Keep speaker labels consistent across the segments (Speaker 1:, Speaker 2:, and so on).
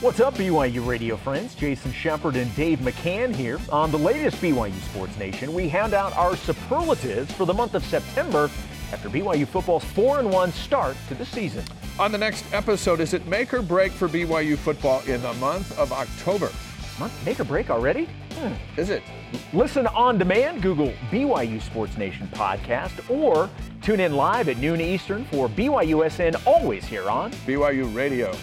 Speaker 1: What's up, BYU radio friends? Jason Shepard and Dave McCann here. On the latest BYU Sports Nation, we hand out our superlatives for the month of September after BYU football's 4 and 1 start to the season.
Speaker 2: On the next episode, is it make or break for BYU football in the month of October?
Speaker 1: Month make or break already?
Speaker 2: Hmm. Is it?
Speaker 1: Listen on demand, Google BYU Sports Nation podcast, or tune in live at noon Eastern for BYUSN, always here on
Speaker 2: BYU Radio.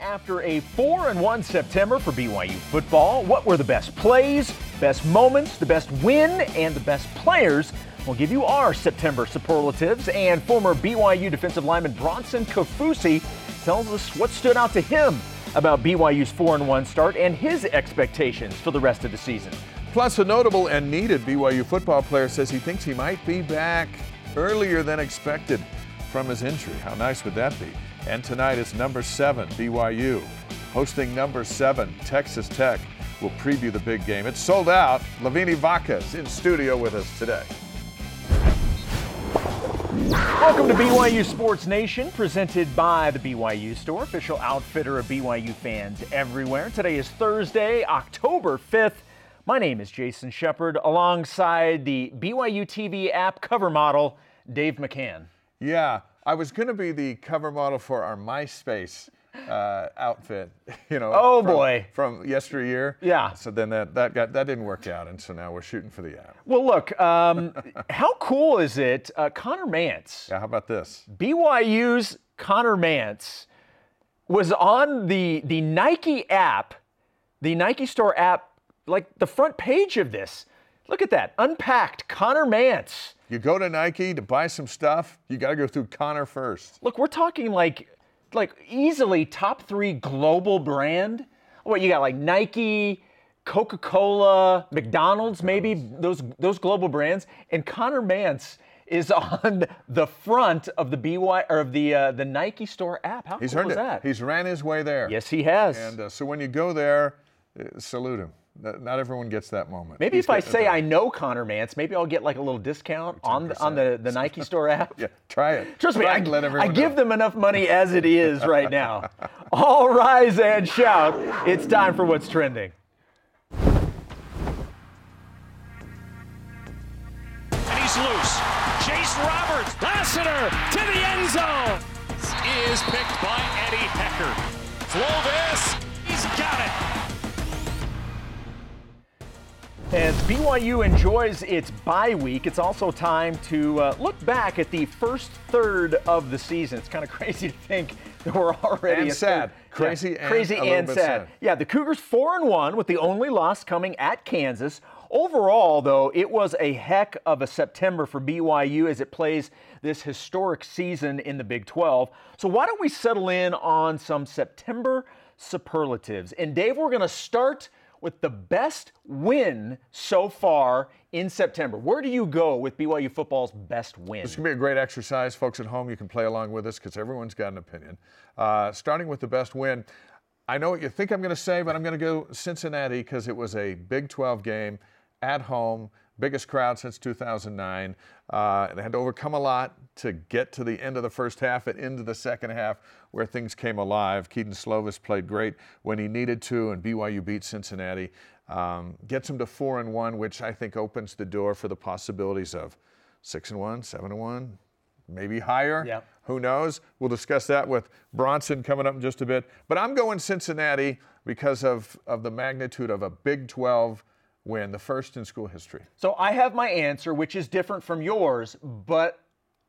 Speaker 1: After a 4 and 1 September for BYU football, what were the best plays, best moments, the best win, and the best players? We'll give you our September superlatives, and former BYU defensive lineman Bronson Kaufusi tells us what stood out to him about BYU's 4 and 1 start and his expectations for the rest of the season.
Speaker 2: Plus, a notable and needed BYU football player says he thinks he might be back earlier than expected from his injury. How nice would that be? And tonight is number seven, BYU, hosting number seven, Texas Tech. We'll preview the big game. It's sold out. Laveni Vaka is in studio with us today.
Speaker 1: Welcome to BYU Sports Nation, presented by the BYU Store, official outfitter of BYU fans everywhere. Today is Thursday, October 5th. My name is Jason Shepard, alongside the BYU TV app cover model, Dave McCann.
Speaker 2: Yeah, I was going to be the cover model for our MySpace uh, outfit, you know.
Speaker 1: Oh
Speaker 2: from,
Speaker 1: boy!
Speaker 2: From yesteryear.
Speaker 1: Yeah.
Speaker 2: So then that that got that didn't work out, and so now we're shooting for the app.
Speaker 1: Well, look, um, how cool is it, uh, Conner Mantz?
Speaker 2: Yeah. How about this?
Speaker 1: BYU's Conner Mantz was on the the Nike app, the Nike Store app, like the front page of this. Look at that, unpacked Conner Mantz.
Speaker 2: You go to Nike to buy some stuff, you got to go through Conner first.
Speaker 1: Look, we're talking like like easily top 3 global brand. What you got like Nike, Coca-Cola, McDonald's maybe, those those global brands and Conner Mantz is on the front of the BY or of the uh, the Nike Store app. How
Speaker 2: He's
Speaker 1: cool is
Speaker 2: it.
Speaker 1: that?
Speaker 2: He's ran his way there.
Speaker 1: Yes, he has.
Speaker 2: And uh, so when you go there, uh, salute him. Not everyone gets that moment.
Speaker 1: Maybe
Speaker 2: He's
Speaker 1: if I say I know Conner Mantz, maybe I'll get like a little discount on the, on the, the Nike Store app.
Speaker 2: yeah, try it.
Speaker 1: Trust me, I,
Speaker 2: let
Speaker 1: I give them enough money as it is right now. All rise and shout. It's time for what's trending.
Speaker 3: And he's loose. Chase Roberts, Lassiter to the end zone. Is picked by Eddie Heckard. Slovis,
Speaker 1: As BYU enjoys its bye week, it's also time to uh, look back at the first third of the season. It's kind of crazy to think that we're already
Speaker 2: And sad. Crazy
Speaker 1: yeah,
Speaker 2: and
Speaker 1: crazy and sad.
Speaker 2: sad.
Speaker 1: Yeah, the Cougars four and one with the only loss coming at Kansas. Overall, though, it was a heck of a September for BYU as it plays this historic season in the Big 12. So why don't we settle in on some September superlatives? And Dave, we're going to start with the best win so far in September. Where do you go with BYU football's best win?
Speaker 2: This can be a great exercise, folks at home. You can play along with us because everyone's got an opinion. Uh, starting with the best win, I know what you think I'm going to say, but I'm going to go Cincinnati because it was a Big 12 game at home, biggest crowd since 2009. Uh, they had to overcome a lot to get to the end of the first half and into the second half where things came alive. Keaton Slovis played great when he needed to, and BYU beat Cincinnati. Um, gets them to four and one, which I think opens the door for the possibilities of six and one, seven and one, maybe higher.
Speaker 1: Yep.
Speaker 2: Who knows? We'll discuss that with Bronson coming up in just a bit. But I'm going Cincinnati because of, of the magnitude of a Big 12 win, the first in school history.
Speaker 1: So I have my answer, which is different from yours, but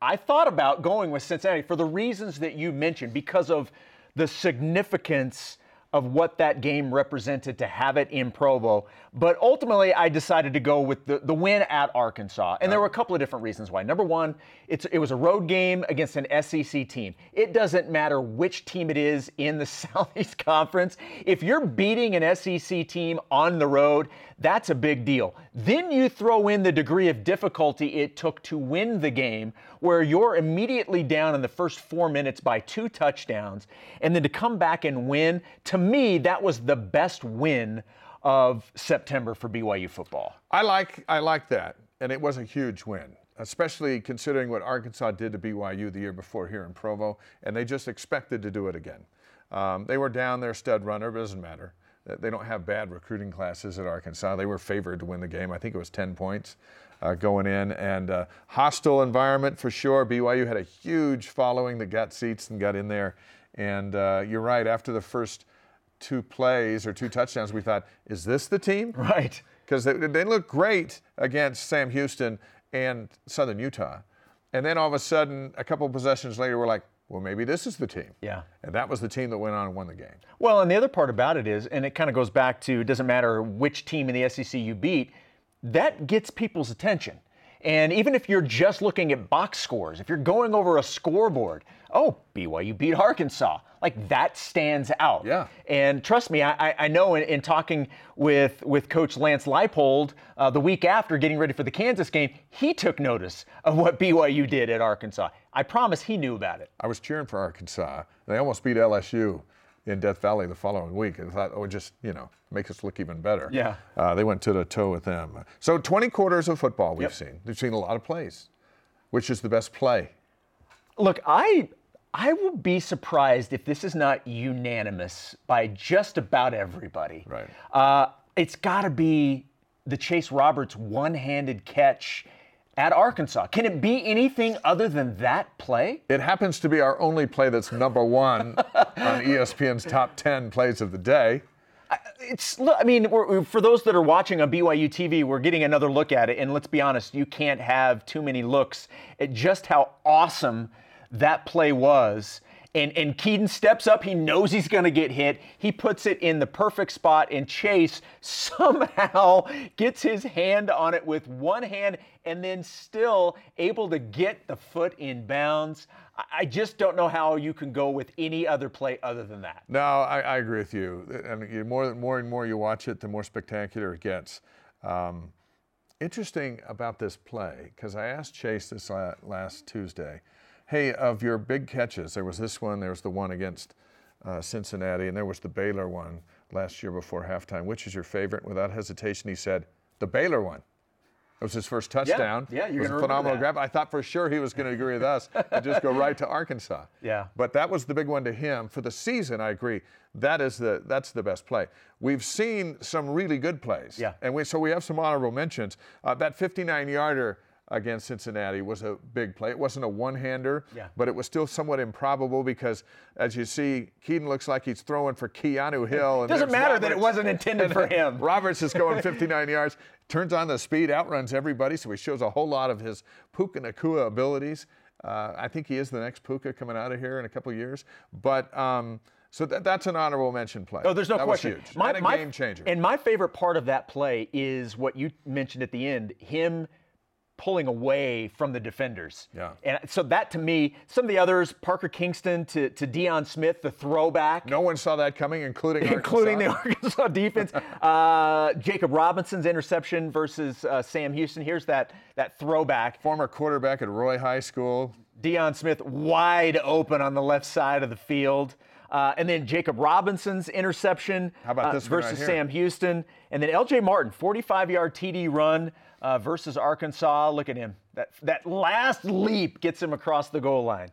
Speaker 1: I thought about going with Cincinnati for the reasons that you mentioned because of the significance of what that game represented to have it in Provo. But ultimately, I decided to go with the, the win at Arkansas. And there were a couple of different reasons why. Number one, it's, it was a road game against an SEC team. It doesn't matter which team it is in the Southeast Conference. If you're beating an SEC team on the road, that's a big deal. Then you throw in the degree of difficulty it took to win the game, where you're immediately down in the first four minutes by two touchdowns, and then to come back and win, to me, that was the best win of September for BYU football.
Speaker 2: I like I like that, and it was a huge win, especially considering what Arkansas did to BYU the year before here in Provo, and they just expected to do it again. Um, they were down their stud runner, but it doesn't matter. They don't have bad recruiting classes at Arkansas. They were favored to win the game. I think it was 10 points uh, going in. And uh, hostile environment for sure. BYU had a huge following that got seats and got in there. And uh, you're right, after the first two plays or two touchdowns, we thought, is this the team?
Speaker 1: Right.
Speaker 2: Because they, they looked great against Sam Houston and Southern Utah. And then all of a sudden, a couple of possessions later, we're like, well, maybe this is the team.
Speaker 1: Yeah.
Speaker 2: And that was the team that went on and won the game.
Speaker 1: Well, and the other part about it is, and it kind of goes back to it doesn't matter which team in the SEC you beat, that gets people's attention. And even if you're just looking at box scores, if you're going over a scoreboard, oh, BYU beat Arkansas, like that stands out.
Speaker 2: Yeah.
Speaker 1: And trust me, I, I know in, in talking with, with Coach Lance Leipold uh, the week after getting ready for the Kansas game, he took notice of what BYU did at Arkansas. I promise he knew about it.
Speaker 2: I was cheering for Arkansas. They almost beat LSU in Death Valley the following week and thought, oh, just, you know, make us look even better.
Speaker 1: Yeah.
Speaker 2: Uh, they went toe to the toe with them. So 20 quarters of football we've
Speaker 1: Yep.
Speaker 2: seen. We've seen a lot of plays. Which is the best play?
Speaker 1: Look, I I will be surprised if this is not unanimous by just about everybody.
Speaker 2: Right.
Speaker 1: Uh, it's got to be the Chase Roberts one-handed catch at Arkansas. Can it be anything other than that play?
Speaker 2: It happens to be our only play that's number one on ESPN's top 10 plays of the day.
Speaker 1: It's. I mean, for those that are watching on BYU TV, we're getting another look at it, and let's be honest, you can't have too many looks at just how awesome that play was. And and Keaton steps up. He knows he's going to get hit. He puts it in the perfect spot, and Chase somehow gets his hand on it with one hand, and then still able to get the foot in bounds. I- just don't know how you can go with any other play other than that.
Speaker 2: No, I, I agree with you. And the more, more and more you watch it, the more spectacular it gets. Um, interesting about this play, because I asked Chase this last Tuesday, hey, of your big catches, there was this one, there was the one against uh, Cincinnati, and there was the Baylor one last year before halftime. Which is your favorite? Without hesitation, he said, the Baylor one. It was his first touchdown.
Speaker 1: yeah, you're
Speaker 2: it was a phenomenal
Speaker 1: that.
Speaker 2: grab. I thought for sure he was going to agree with us and just go right to Arkansas.
Speaker 1: Yeah.
Speaker 2: But that was the big one to him for the season. I agree. That is the that's the best play. We've seen some really good plays.
Speaker 1: Yeah.
Speaker 2: And we so we have some honorable mentions. Uh, that 59-yarder against Cincinnati was a big play. It wasn't a one-hander,
Speaker 1: Yeah.
Speaker 2: but it was still somewhat improbable because, as you see, Keaton looks like he's throwing for Keanu Hill. And
Speaker 1: Doesn't matter that it wasn't intended for him.
Speaker 2: Roberts is going 59 yards, turns on the speed, outruns everybody, so he shows a whole lot of his Puka Nacua abilities. Uh, I think he is the next Puka coming out of here in a couple years. But um, so that, that's an honorable mention play.
Speaker 1: Oh, there's no
Speaker 2: that
Speaker 1: question.
Speaker 2: Was huge. and a game changer.
Speaker 1: And my favorite part of that play is what you mentioned at the end, him pulling away from the defenders.
Speaker 2: Yeah.
Speaker 1: And so that to me, some of the others, Parker Kingston to, to Deion Smith, the throwback.
Speaker 2: no one saw that coming, including
Speaker 1: Including the
Speaker 2: Arkansas.
Speaker 1: Defense, uh, Jacob Robinson's interception versus uh, Sam Houston. Here's that that throwback.
Speaker 2: former quarterback at Roy High School.
Speaker 1: Deion Smith wide open on the left side of the field. Uh, and then Jacob Robinson's interception
Speaker 2: How about
Speaker 1: uh,
Speaker 2: right
Speaker 1: versus
Speaker 2: here?
Speaker 1: Sam Houston. And then LJ Martin, 45 yard TD run uh, versus Arkansas. Look at him. That, that last leap gets him across the goal line.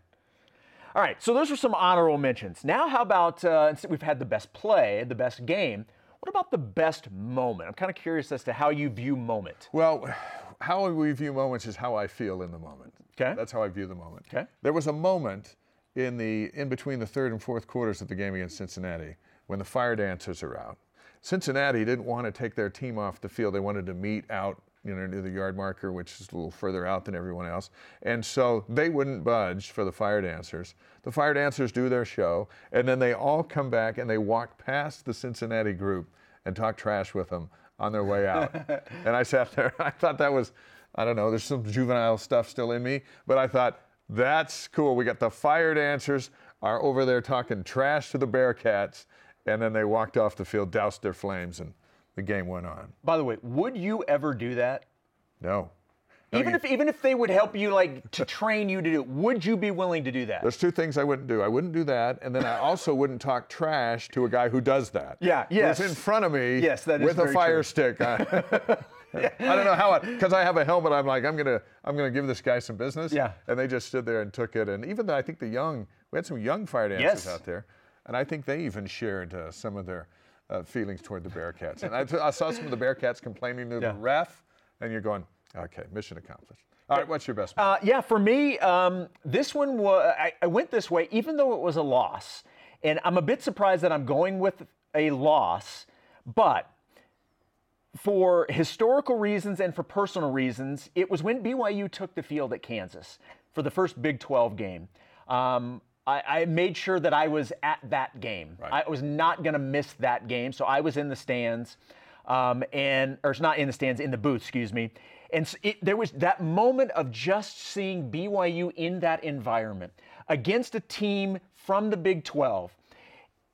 Speaker 1: All right, so those are some honorable mentions. Now, how about uh, we've had the best play, the best game? What about the best moment? I'm kind of curious as to how you view moment.
Speaker 2: Well, how we view moments is how I feel in the moment.
Speaker 1: Okay.
Speaker 2: That's how I view the moment.
Speaker 1: Okay.
Speaker 2: There was a moment in the in between the third and fourth quarters of the game against Cincinnati when the fire dancers are out. Cincinnati didn't want to take their team off the field. They wanted to meet out, you know, near the yard marker, which is a little further out than everyone else. And so they wouldn't budge for the fire dancers. The fire dancers do their show, and then they all come back and they walk past the Cincinnati group and talk trash with them on their way out. and I sat there. I thought that was, I don't know, there's some juvenile stuff still in me, but I thought that's cool. We got the fire dancers are over there talking trash to the Bearcats, and then they walked off the field, doused their flames, and the game went on.
Speaker 1: By the way, would you ever do that?
Speaker 2: No. No,
Speaker 1: even
Speaker 2: you-
Speaker 1: if even if they would help you like to train you to do it, would you be willing to do that?
Speaker 2: There's two things I wouldn't do. I wouldn't do that, and then I also wouldn't talk trash to a guy who does that.
Speaker 1: Yeah, yes.
Speaker 2: Who's in front of me
Speaker 1: Yes, that is
Speaker 2: with a fire
Speaker 1: true.
Speaker 2: stick. I, I don't know how it because I have a helmet. I'm like I'm gonna I'm gonna give this guy some business.
Speaker 1: Yeah.
Speaker 2: And they just stood there and took it. And even though I think the young we had some young fire dancers
Speaker 1: Yes.
Speaker 2: out there. and I think they even shared uh, some of their uh, feelings toward the Bearcats. And I, I saw some of the Bearcats complaining to
Speaker 1: Yeah.
Speaker 2: the ref, and you're going, okay, mission accomplished. All right, what's your best?
Speaker 1: Uh, yeah, for me, um, this one was. I, I went this way, even though it was a loss, and I'm a bit surprised that I'm going with a loss, but for historical reasons and for personal reasons, it was when BYU took the field at Kansas for the first Big 12 game. Um, I, I made sure that I was at that game. I was not going to miss that game, so I was in the stands, um, and or it's not in the stands, in the booth, excuse me. And s- it, there was that moment of just seeing BYU in that environment against a team from the Big 12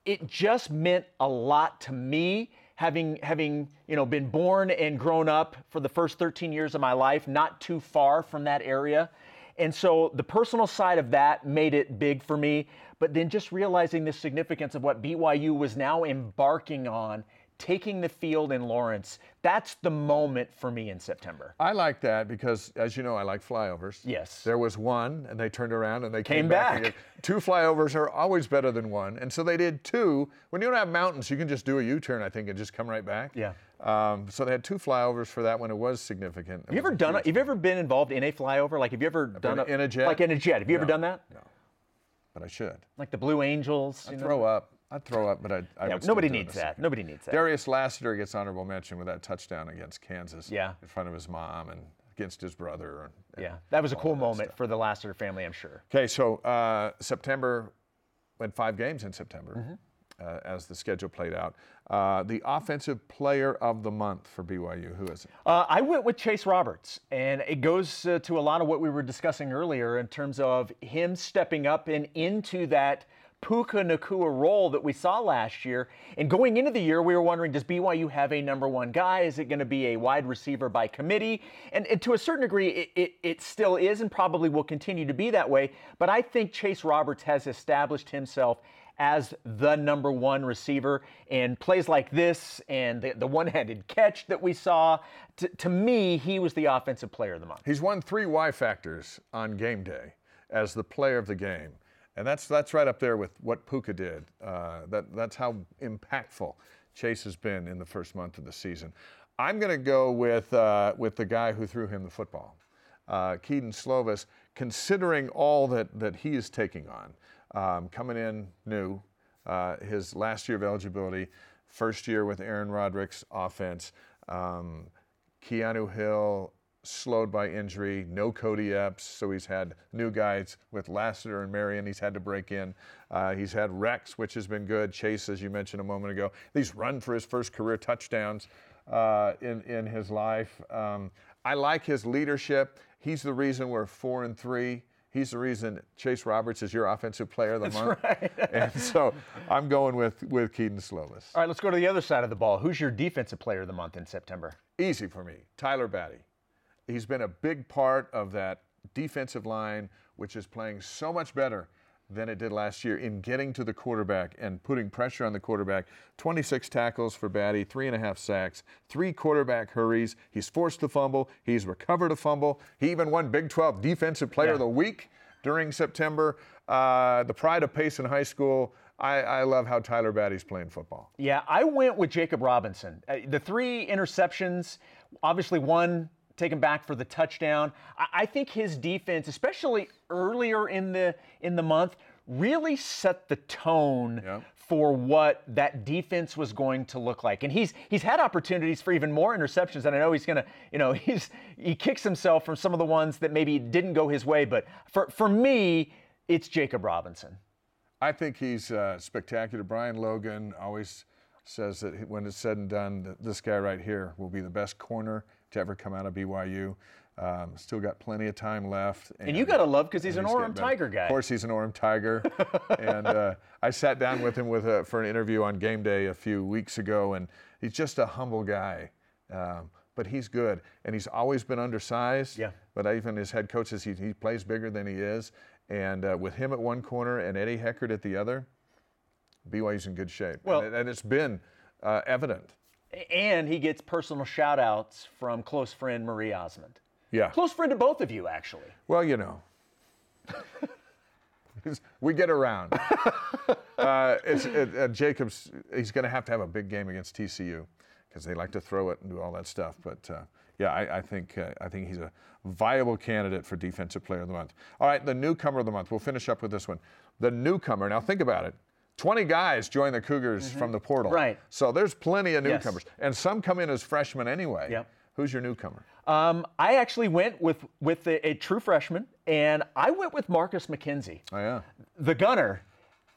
Speaker 1: it just meant a lot to me having having you know been born and grown up for the first 13 years of my life not too far from that area and so the personal side of that made it big for me but then just realizing the significance of what BYU was now embarking on taking the field in Lawrence that's the moment for me in September
Speaker 2: I like that because, as you know, I like flyovers.
Speaker 1: Yes.
Speaker 2: There was one, and they turned around and they came,
Speaker 1: Came
Speaker 2: back.
Speaker 1: back.
Speaker 2: Two flyovers are always better than one, and so they did two. When you don't have mountains, you can just do a U-turn, I think, and just come right back.
Speaker 1: Yeah.
Speaker 2: Um, so they had two flyovers for that one. It was significant. It
Speaker 1: have you ever done
Speaker 2: huge
Speaker 1: have you ever been involved in a flyover like have you ever done
Speaker 2: been in a jet?
Speaker 1: like in a jet have you ever done that
Speaker 2: No, but I should.
Speaker 1: like the Blue Angels
Speaker 2: I'd
Speaker 1: know?
Speaker 2: throw up. I'd throw up, but I'd, I
Speaker 1: Yeah, nobody
Speaker 2: do it in
Speaker 1: needs that. Nobody needs that.
Speaker 2: Darius Lassiter gets honorable mention with that touchdown against Kansas.
Speaker 1: Yeah.
Speaker 2: In front of his mom and against his brother. And,
Speaker 1: Yeah, that was a cool moment
Speaker 2: stuff.
Speaker 1: for the Lassiter family, I'm sure.
Speaker 2: Okay, so uh, September went five games in September
Speaker 1: Mm-hmm.
Speaker 2: Uh, as the schedule played out. Uh, the offensive player of the month for BYU, who is it?
Speaker 1: Uh, I went with Chase Roberts, and it goes uh, to a lot of what we were discussing earlier in terms of him stepping up and into that Puka Nacua role that we saw last year. And going into the year, we were wondering, does BYU have a number one guy? Is it going to be a wide receiver by committee? And, and to a certain degree, it, it, it still is and probably will continue to be that way. But I think Chase Roberts has established himself as the number one receiver. And plays like this and the, the one handed catch that we saw, to, to me, he was the offensive player of the month.
Speaker 2: He's won three Y factors on game day as the player of the game. And that's, that's right up there with what Puka did. Uh, that, that's how impactful Chase has been in the first month of the season. I'm going to go with, uh, with the guy who threw him the football, uh, Keaton Slovis, considering all that, that he is taking on. Um, coming in new, uh, his last year of eligibility, first year with Aaron Roderick's offense. Um, Keanu Hill slowed by injury, no Kody Epps, so he's had new guys with Lassiter and Marion he's had to break in. Uh, he's had Rex, which has been good. Chase, as you mentioned a moment ago, he's run for his first career touchdowns uh, in, in his life. Um, I like his leadership. He's the reason we're four and three. He's the reason Chase Roberts is your offensive player of the month. and so I'm going with, with Keaton Slovis.
Speaker 1: All right, let's go to the other side of the ball. Who's your defensive player of the month in September?
Speaker 2: Easy for me. Tyler Batty. He's been a big part of that defensive line, which is playing so much better than it did last year in getting to the quarterback and putting pressure on the quarterback. 26 tackles for Batty, three and a half sacks, three quarterback hurries. He's forced a fumble. He's recovered a fumble. He even won Big 12 Defensive Player of the Week during September. Uh, the pride of Pace Payson High School. I, I love how Tyler Batty's playing football.
Speaker 1: Yeah, I went with Jacob Robinson. Uh, the three interceptions, obviously one taken back for the touchdown. I, I think his defense, especially earlier in the in the month, really set the tone for what that defense was going to look like. And he's he's had opportunities for even more interceptions, and I know he's gonna, you know, he's he kicks himself from some of the ones that maybe didn't go his way. But for for me, it's Jacob Robinson.
Speaker 2: I think he's uh, spectacular. Brian Logan always says that when it's said and done, that this guy right here will be the best corner to ever come out of BYU. Um, still got plenty of time left.
Speaker 1: And you gotta love because he's an
Speaker 2: getting
Speaker 1: Orem. Tiger guy.
Speaker 2: Of course, he's an Orem Tiger. and uh, I sat down with him with a, for an interview on game day a few weeks ago, and he's just a humble guy. Um, but he's good, and he's always been undersized.
Speaker 1: Yeah.
Speaker 2: But even his head coach says he, he plays bigger than he is. And uh, with him at one corner and Eddie Heckard at the other, BYU's in good shape.
Speaker 1: Well-
Speaker 2: and, it, and it's been uh, evident.
Speaker 1: And he gets personal shout outs from close friend Marie Osmond.
Speaker 2: Yeah.
Speaker 1: Close friend to both of you, actually.
Speaker 2: Well, you know, we get around. uh, it's, it, uh, Jacobs, he's going to have to have a big game against TCU because they like to throw it and do all that stuff. But uh, yeah, I, I think uh, I think he's a viable candidate for Defensive Player of the Month. All right, the newcomer of the month. We'll finish up with this one. The newcomer. Now think about it. 20 guys join the Cougars from the portal.
Speaker 1: Mm-hmm. Right.
Speaker 2: So there's plenty of
Speaker 1: Yes.
Speaker 2: newcomers, and some come in as freshmen anyway.
Speaker 1: Yep.
Speaker 2: Who's your newcomer?
Speaker 1: Um, I actually went with with a, a true freshman, and I went with Marcus McKenzie.
Speaker 2: Oh yeah.
Speaker 1: the gunner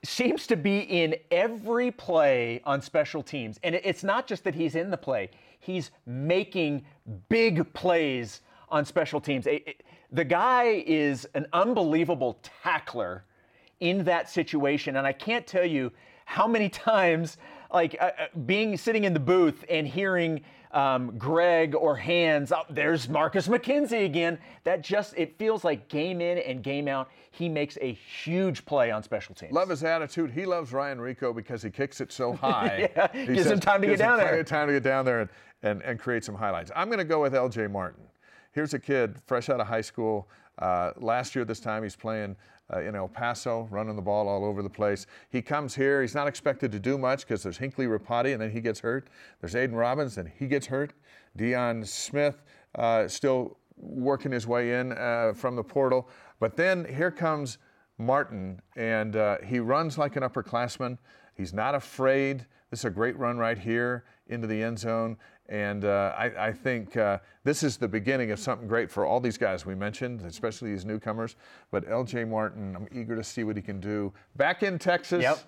Speaker 1: seems to be in every play on special teams. And it- it's not just that he's in the play, he's making big plays on special teams. A- a- The guy is an unbelievable tackler in that situation. And I can't tell you how many times, like uh, uh, being sitting in the booth and hearing um, Greg or Hands, oh, there's Marcus McKenzie again. That just, it feels like game in and game out. He makes a huge play on special teams.
Speaker 2: Love his attitude. He loves Ryan Rehkow because he kicks it so high.
Speaker 1: Yeah,
Speaker 2: He
Speaker 1: gives him
Speaker 2: says-
Speaker 1: time to get
Speaker 2: gives him
Speaker 1: down there.
Speaker 2: time to get down there and, and, and create some highlights. I'm going to go with LJ Martin. Here's a kid fresh out of high school. Uh, last year, this time, he's playing uh, in El Paso, running the ball all over the place. He comes here. He's not expected to do much because there's Hinckley Ropati, and then he gets hurt. There's Aidan Robbins, and he gets hurt. Deion Smith uh, still working his way in uh, from the portal. But then here comes Martin, and uh, he runs like an upperclassman. He's not afraid. This is a great run right here into the end zone. And uh, I, I think uh, this is the beginning of something great for all these guys we mentioned, especially these newcomers. But LJ Martin, I'm eager to see what he can do. Back in Texas
Speaker 1: Yep.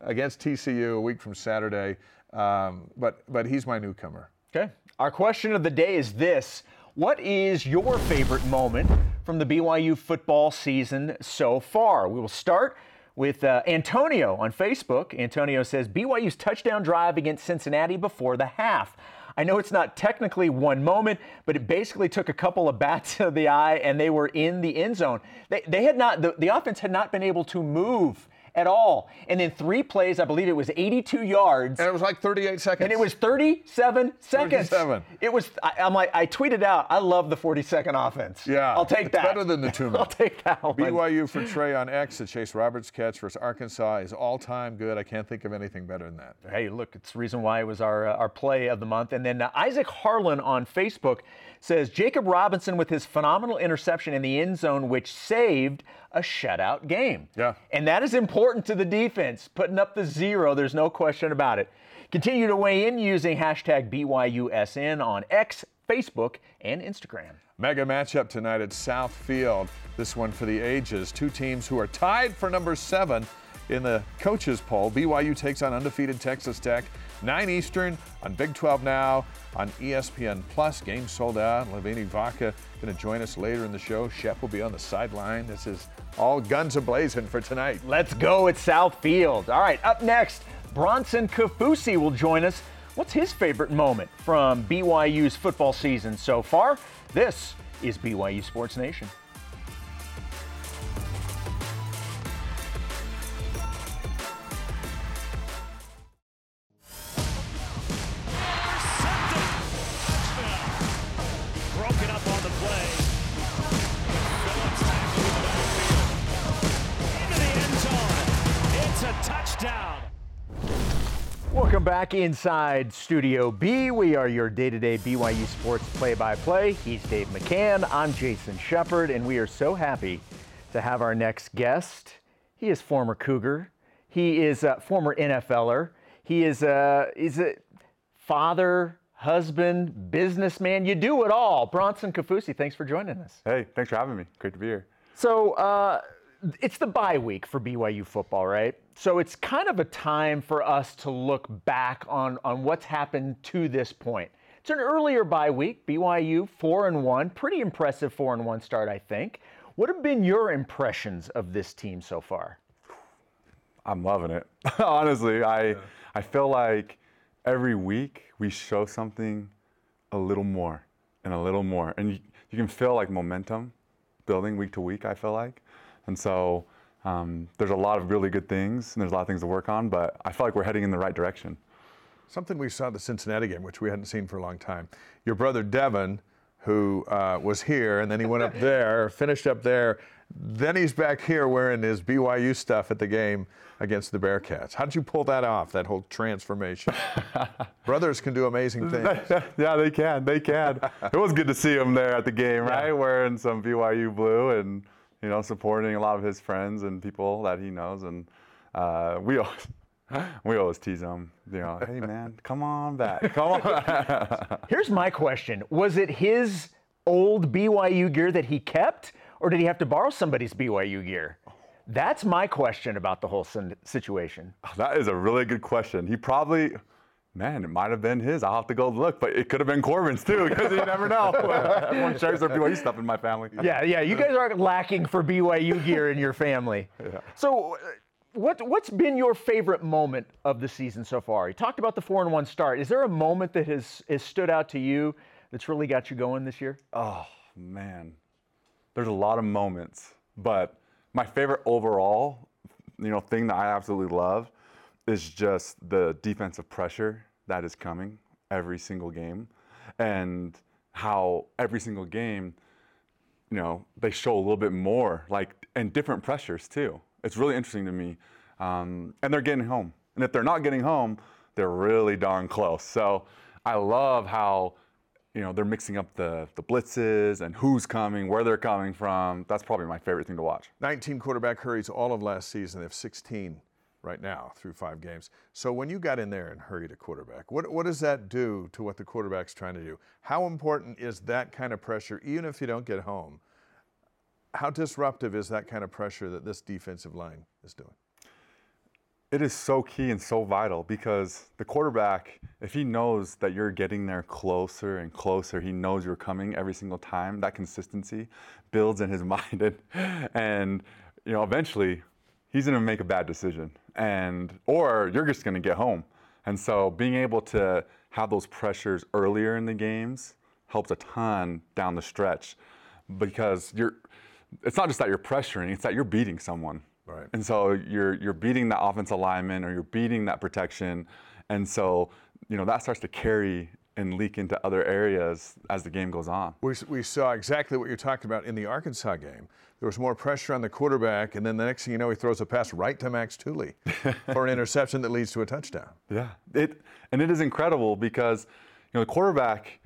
Speaker 2: against TCU a week from Saturday. Um, but, but he's my newcomer.
Speaker 1: Okay. Our question of the day is this What is your favorite moment from the BYU football season so far? We will start with uh, Antonio on Facebook. Antonio says BYU's touchdown drive against Cincinnati before the half. I know it's not technically one moment, but it basically took a couple of bats to the eye and they were in the end zone. They, they had not, the, the offense had not been able to move at all. And in three plays, I believe it was 82 yards.
Speaker 2: And it was like 38 seconds.
Speaker 1: And it was 37 seconds.
Speaker 2: 37.
Speaker 1: It was. I, I'm like, I tweeted out, I love the 40 second offense.
Speaker 2: Yeah,
Speaker 1: I'll take
Speaker 2: it's
Speaker 1: that.
Speaker 2: better than the two
Speaker 1: I'll take that one.
Speaker 2: BYU for Trey on X, the Chase Roberts catch versus Arkansas is all time good. I can't think of anything better than that.
Speaker 1: Hey, look, it's the reason why it was our uh, our play of the month. And then uh, Isaac Harlan on Facebook says Jacob Robinson with his phenomenal interception in the end zone, which saved a shutout game.
Speaker 2: Yeah.
Speaker 1: And that is important to the defense, putting up the zero. There's no question about it. Continue to weigh in using hashtag BYUSN on X, Facebook, and Instagram.
Speaker 2: Mega matchup tonight at South Field. This one for the ages. Two teams who are tied for number seven in the coaches poll. BYU takes on undefeated Texas Tech. 9 Eastern on Big 12 now on ESPN Plus. Game sold out. Laveni Vaka going to join us later in the show. Shep will be on the sideline. This is all guns a-blazing for tonight.
Speaker 1: Let's go at South Field. All right, up next, Bronson Kaufusi will join us. What's his favorite moment from BYU's football season so far? This is BYU Sports Nation. Welcome back inside Studio B. We are your day to day BYU Sports play by play. He's Dave McCann. I'm Jason Shepard, and we are so happy to have our next guest. He is former Cougar, he is a former NFLer, he is a, he's a father, husband, businessman. You do it all. Bronson Kaufusi, thanks for joining us.
Speaker 4: Hey, thanks for having me. Great to be here.
Speaker 1: So uh, it's the bye week for BYU football, right? So it's kind of a time for us to look back on, on what's happened to this point. It's an earlier bye week. BYU four and one, pretty impressive four and one start, I think. What have been your impressions of this team so far?
Speaker 4: I'm loving it. Honestly, I I feel like every week we show something a little more and a little more, and you, you can feel like momentum building week to week. I feel like, and so um, there's a lot of really good things, and there's a lot of things to work on. But I feel like we're heading in the right direction.
Speaker 2: Something we saw at the Cincinnati game, which we hadn't seen for a long time. Your brother Devin, who uh, was here and then he went up there, finished up there. Then he's back here wearing his BYU stuff at the game against the Bearcats. How did you pull that off, that whole transformation? Brothers can do amazing things.
Speaker 4: yeah, they can. They can. it was good to see him there at the game, right?
Speaker 1: Yeah.
Speaker 4: Wearing some BYU blue and you know supporting a lot of his friends and people that he knows. And uh, we always we always tease him. You know, hey man, come on back, come on.
Speaker 1: Here's my question Was it his old BYU gear that he kept, or did he have to borrow somebody's BYU gear? That's my question about the whole situation.
Speaker 4: that is a really good question. He probably. Man, it might have been his. I'll have to go look, but it could have been Corbin's too, because you never know. Everyone shares their BYU stuff in my family.
Speaker 1: Yeah, yeah, you guys aren't lacking for BYU gear in your family. Yeah. So, uh, what what's been your favorite moment of the season so far? You talked about the four and one start. Is there a moment that has, has stood out to you that's really got you going this year?
Speaker 4: Oh man, there's a lot of moments, but my favorite overall, you know, thing that I absolutely love is just the defensive pressure that is coming every single game, and how every single game, you know, they show a little bit more, like, and different pressures too. It's really interesting to me, um, and they're getting home. And if they're not getting home, they're really darn close. So I love how you know, they're mixing up the, the blitzes and who's coming, where they're coming from. That's probably my favorite thing to watch.
Speaker 2: 19 quarterback hurries all of last season. They have 16 right now through five games. So when you got in there and hurried a quarterback, what, what does that do to what the quarterback's trying to do? How important is that kind of pressure, even if you don't get home? How disruptive is that kind of pressure that this defensive line is doing?
Speaker 4: It is so key and so vital because the quarterback, if he knows that you're getting there closer and closer, he knows you're coming every single time. That consistency builds in his mind, and, and you know, eventually, he's going to make a bad decision, and or you're just going to get home. And so, being able to have those pressures earlier in the games helps a ton down the stretch, because you're. It's not just that you're pressuring; it's that you're beating someone.
Speaker 2: Right.
Speaker 4: And so you're you're beating that offensive lineman or you're beating that protection, and so you know that starts to carry and leak into other areas as the game goes on.
Speaker 2: We, we saw exactly what you're talking about in the Arkansas game. There was more pressure on the quarterback, and then the next thing you know, he throws a pass right to Max Tooley for an interception that leads to a touchdown.
Speaker 4: Yeah. It and it is incredible because you know the quarterback,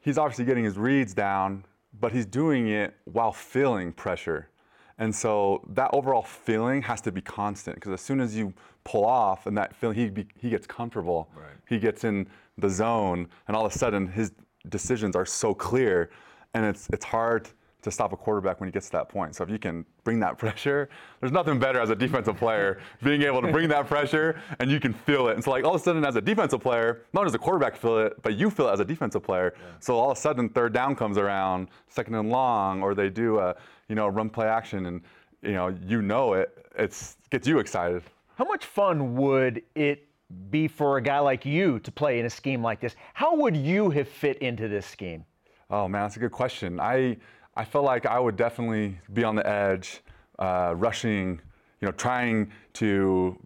Speaker 4: he's obviously getting his reads down, but he's doing it while feeling pressure. And so that overall feeling has to be constant because as soon as you pull off and that feeling, he, be, he gets comfortable,
Speaker 2: Right.
Speaker 4: he gets in the zone, and all of a sudden his decisions are so clear, and it's it's hard to stop a quarterback when he gets to that point. So if you can bring that pressure, there's nothing better as a defensive player being able to bring that pressure and you can feel it. And so like all of a sudden as a defensive player, not only does the quarterback feel it, but you feel it as a defensive player. So all of a sudden third down comes around, second and long, or they do a you know run play action, and you know you know it. It's gets you excited.
Speaker 1: How much fun would it be for a guy like you to play in a scheme like this? How would you have fit into this scheme?
Speaker 4: Oh man, that's a good question. I I feel like I would definitely be on the edge, uh, rushing, you know, trying to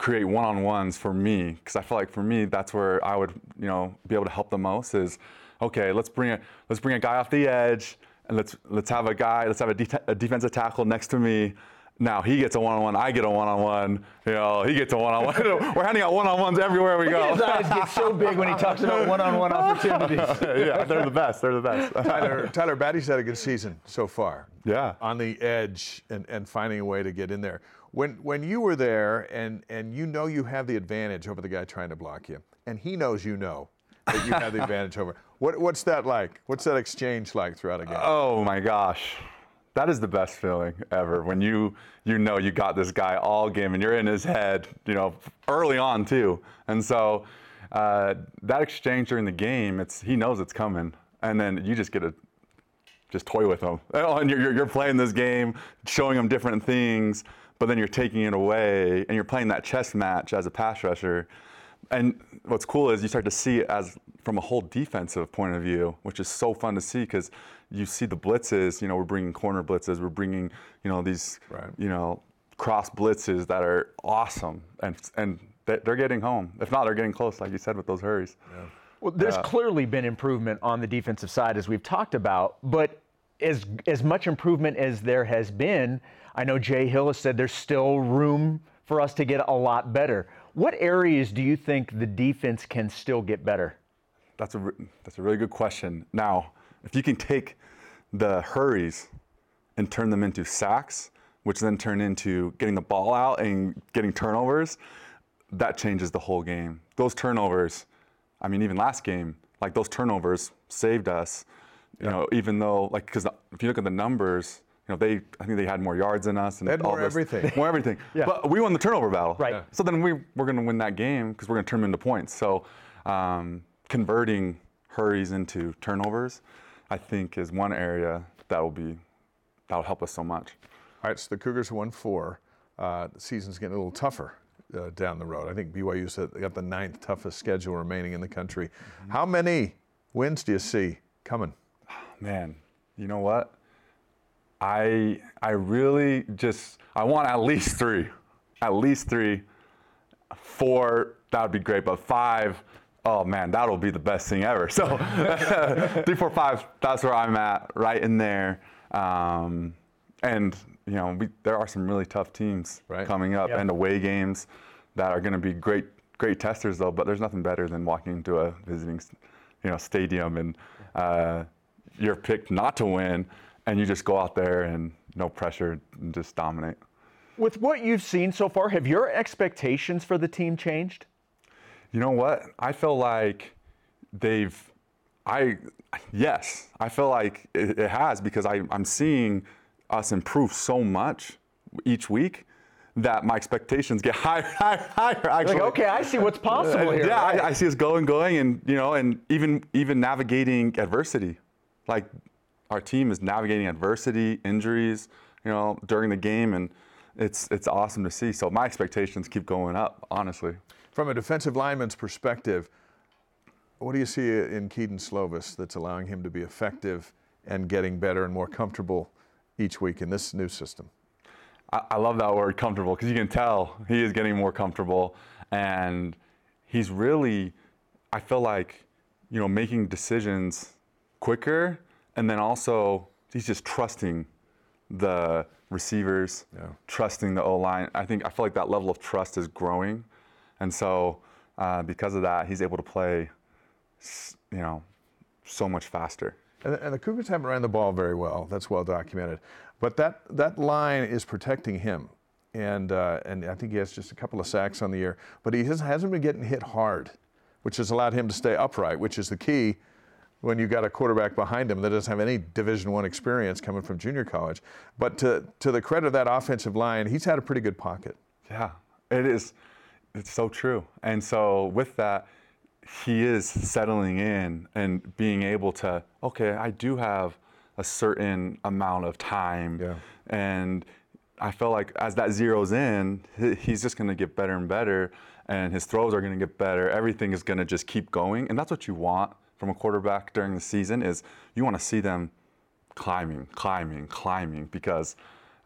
Speaker 4: create one-on-ones for me because I feel like for me that's where I would you know be able to help the most is okay let's bring a let's bring a guy off the edge and let's let's have a guy let's have a, de- a defensive tackle next to me now he gets a one-on-one I get a one-on-one you know he gets a one-on-one we're handing out one-on-ones everywhere we go
Speaker 1: His eyes get so big when he talks about one-on-one opportunities.
Speaker 4: yeah they're the best they're the best
Speaker 2: Tyler, Tyler Batty's had a good season so far.
Speaker 4: Yeah.
Speaker 2: On the edge and, and finding a way to get in there. When when you were there and, and you know you have the advantage over the guy trying to block you, and he knows you know that you have the advantage over. What what's that like? What's that exchange like throughout a game?
Speaker 4: Oh my gosh. That is the best feeling ever when you you know you got this guy all game and you're in his head, you know, early on too. And so uh, that exchange during the game, it's he knows it's coming, and then you just get to just toy with him. And you're, you're- you're playing this game, showing him different things, but then you're taking it away, and you're playing that chess match as a pass rusher. And what's cool is you start to see it as from a whole defensive point of view, which is so fun to see because you see the blitzes. You know, we're bringing corner blitzes, we're bringing you know these
Speaker 2: Right.
Speaker 4: you know cross blitzes that are awesome, and and they- they're getting home. If not, they're getting close, like you said, with those hurries.
Speaker 1: Well, there's uh, clearly been improvement on the defensive side, as we've talked about, but as as much improvement as there has been, I know Jay Hill has said there's still room for us to get a lot better. What areas do you think the defense can still get better?
Speaker 4: That's a that's a really good question. Now, if you can take the hurries and turn them into sacks, which then turn into getting the ball out and getting turnovers, that changes the whole game. Those turnovers, I mean, even last game, like those turnovers saved us. You know, even though like because if you look at the numbers, you know they I think they had more yards than us and
Speaker 2: They had
Speaker 4: all
Speaker 2: more
Speaker 4: this-
Speaker 2: everything.
Speaker 4: more everything.
Speaker 1: Yeah.
Speaker 4: But we won the turnover battle.
Speaker 1: Right. Yeah.
Speaker 4: So then we we're going to win that game because we're going to turn them into points. So um, converting hurries into turnovers, I think, is one area that will be that will help us so much.
Speaker 2: All right, so the Cougars won four. Uh, the season's getting a little tougher uh, down the road. I think BYU said they got the ninth toughest schedule remaining in the country.
Speaker 4: Mm-hmm.
Speaker 2: How many wins do you see coming?
Speaker 4: Man, you know what? I I really just I want at least three, at least three. Four that would be great, but five, oh man, that'll be the best thing ever. So three, four, five, that's where I'm at, right in there. Um, and you know, we, there are some really tough teams
Speaker 2: Right.
Speaker 4: coming up
Speaker 1: Yep.
Speaker 4: and away games that are going to be great, great testers though. But there's nothing better than walking into a visiting, you know, stadium and uh, you're picked not to win, and you just go out there and no pressure and just dominate.
Speaker 1: With what you've seen so far, have your expectations for the team changed?
Speaker 4: You know what? I feel like they've, I, yes, I feel like it, it has because I, I'm seeing us improve so much each week that my expectations get higher, higher, higher. Actually.
Speaker 1: Like, okay, I see what's possible here.
Speaker 4: yeah,
Speaker 1: right?
Speaker 4: I, I see us going, going, and you know, and even even navigating adversity. Like our team is navigating adversity, injuries, you know, during the game, and it's it's awesome to see. So my expectations keep going up, honestly.
Speaker 2: From a defensive lineman's perspective, what do you see in Keaton Slovis that's allowing him to be effective and getting better and more comfortable each week in this new system?
Speaker 4: I, I love that word comfortable because you can tell he is getting more comfortable and he's really I feel like you know making decisions quicker and then also he's just trusting the receivers,
Speaker 2: Yeah.
Speaker 4: trusting the O line. I think I feel like that level of trust is growing, and so uh, because of that, he's able to play, you know, so much faster.
Speaker 2: And, and the Cougars haven't ran the ball very well. That's well documented. But that, that line is protecting him. And, uh, and I think he has just a couple of sacks on the year. But he has, hasn't been getting hit hard, which has allowed him to stay upright, which is the key when you've got a quarterback behind him that doesn't have any Division One experience coming from junior college. But to, to the credit of that offensive line, he's had a pretty good pocket.
Speaker 4: Yeah, it is. It's so true. And so with that, he is settling in and being able to, okay, I do have a certain amount of time.
Speaker 2: Yeah.
Speaker 4: And I feel like as that zeroes in, he's just going to get better and better. And his throws are going to get better. Everything is going to just keep going. And that's what you want from a quarterback during the season is you want to see them climbing, climbing, climbing because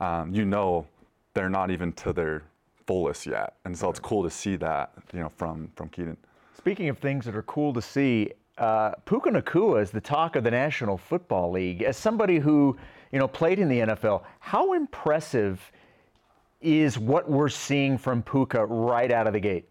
Speaker 4: um, you know they're not even to their fullest yet, and so it's cool to see that you know from from Keaton.
Speaker 1: Speaking of things that are cool to see, uh, Puka Nacua is the talk of the National Football League. As somebody who you know played in the NFL, how impressive is what we're seeing from Puka right out of the gate?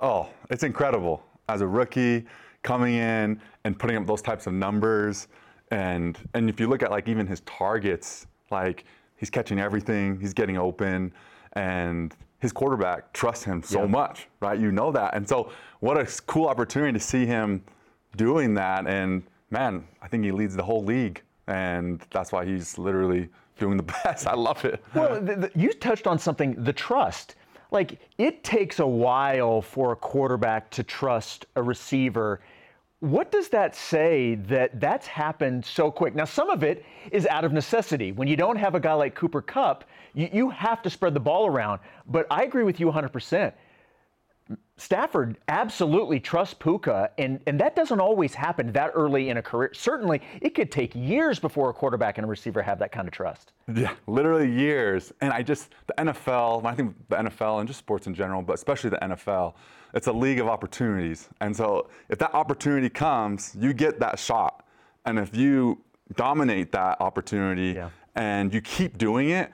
Speaker 4: Oh, it's incredible as a rookie coming in and putting up those types of numbers, and and if you look at like even his targets, like he's catching everything, he's getting open, and his quarterback trusts him so
Speaker 1: Yeah.
Speaker 4: much, right? You know that, and so what a cool opportunity to see him doing that, and man, I think he leads the whole league, and that's why he's literally doing the best. I love it.
Speaker 1: Well, the, the, you touched on something the trust. Like, it takes a while for a quarterback to trust a receiver. What does that say that that's happened so quick? Now, some of it is out of necessity. When you don't have a guy like Cooper Kupp, you, you have to spread the ball around. But I agree with you 100%. Stafford absolutely trusts Puka, and, and that doesn't always happen that early in a career. Certainly, it could take years before a quarterback and a receiver have that kind of trust.
Speaker 4: Yeah, literally years. And I just, the NFL, I think the NFL and just sports in general, but especially the NFL, it's a league of opportunities. And so if that opportunity comes, you get that shot. And if you dominate that opportunity
Speaker 1: Yeah.
Speaker 4: and you keep doing it,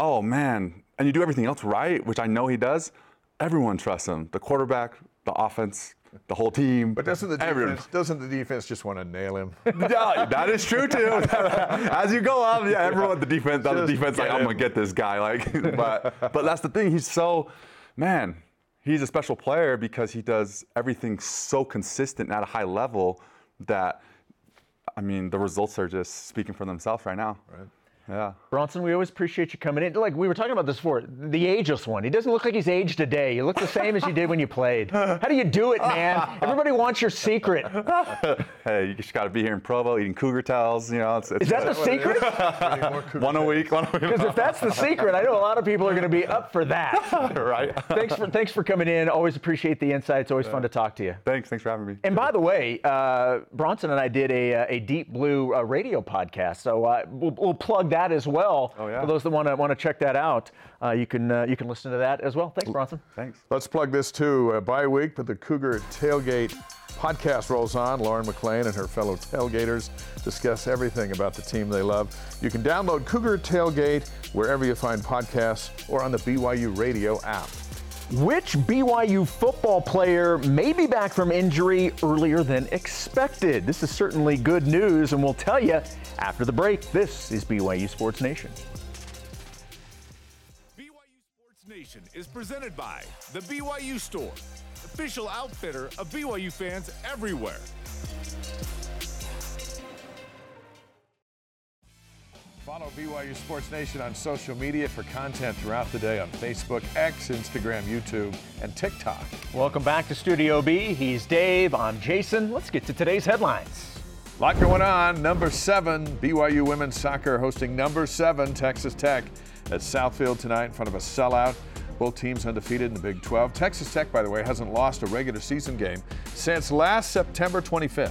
Speaker 4: oh man, and you do everything else right, which I know he does, everyone trusts him. The quarterback, the offense, the whole team.
Speaker 2: But doesn't the
Speaker 4: everyone.
Speaker 2: defense, doesn't the defense just want to nail him?
Speaker 4: yeah, that is true too. As you go up, yeah, everyone the defense, the defense, like
Speaker 2: get
Speaker 4: I'm gonna get this guy. Like, but but that's the thing. He's so, man, he's a special player because he does everything so consistent at a high level that, I mean, the results are just speaking for themselves right now. Right. Yeah.
Speaker 1: Bronson, we always appreciate you coming in. Like we were talking about this before, the ageless one. He doesn't look like he's aged a day. You look the same as you did when you played. How do you do it, man? Everybody wants your secret.
Speaker 4: Hey, you just got to be here in Provo eating Cougar Tails. You know, it's, it's
Speaker 1: Is that the secret?
Speaker 4: one a week, one a week.
Speaker 1: Because if that's the secret, I know a lot of people are going to be up for that.
Speaker 4: right.
Speaker 1: Thanks for thanks for coming in. Always appreciate the insight. It's Always fun to talk to you.
Speaker 4: Thanks. Thanks for having me.
Speaker 1: And by the way, uh, Bronson and I did a, uh, a Deep Blue uh, radio podcast, so uh, we'll, we'll plug that as well.
Speaker 4: Oh, yeah.
Speaker 1: For those that want to want to check that out, uh, you can uh, you can listen to that as well. Thanks, Bronson.
Speaker 4: Thanks.
Speaker 2: Let's plug this too. Uh, bye week, but the Cougar Tailgate podcast rolls on. Lauren McLean and her fellow tailgaters discuss everything about the team they love. You can download Cougar Tailgate wherever you find podcasts or on the BYU Radio app.
Speaker 1: Which BYU football player may be back from injury earlier than expected? This is certainly good news, and we'll tell you after the break. This is BYU Sports Nation.
Speaker 5: BYU Sports Nation is presented by The BYU Store, official outfitter of BYU fans everywhere.
Speaker 2: Follow BYU Sports Nation on social media for content throughout the day on Facebook, X, Instagram, YouTube, and TikTok.
Speaker 1: Welcome back to Studio B. He's Dave. I'm Jason. Let's get to today's headlines.
Speaker 2: Lot going on. Number seven, BYU women's soccer hosting number seven Texas Tech at Southfield tonight in front of a sellout. Both teams undefeated in the Big 12. Texas Tech, by the way, hasn't lost a regular season game since last September 25th.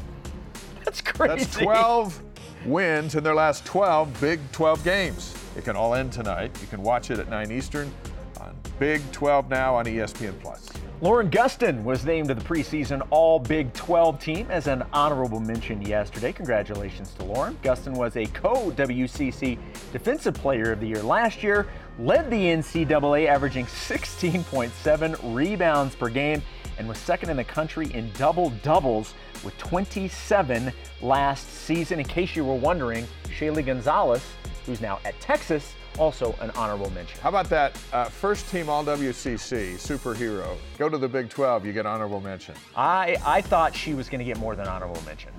Speaker 1: That's crazy.
Speaker 2: That's 12 wins in their last 12 Big 12 games. It can all end tonight. You can watch it at 9 Eastern on Big 12 now on ESPN Plus.
Speaker 1: Lauren Gustin was named to the preseason All Big 12 team as an honorable mention yesterday. Congratulations to Lauren. Gustin was a co WCC Defensive Player of the Year last year, led the NCAA, averaging 16.7 rebounds per game, and was second in the country in double doubles with 27 last season. In case you were wondering, Shaylee Gonzalez, who's now at Texas, also an honorable mention.
Speaker 2: How about that uh, first team All WCC superhero? Go to the Big 12, you get honorable mention.
Speaker 1: I, I thought she was going to get more than honorable mention.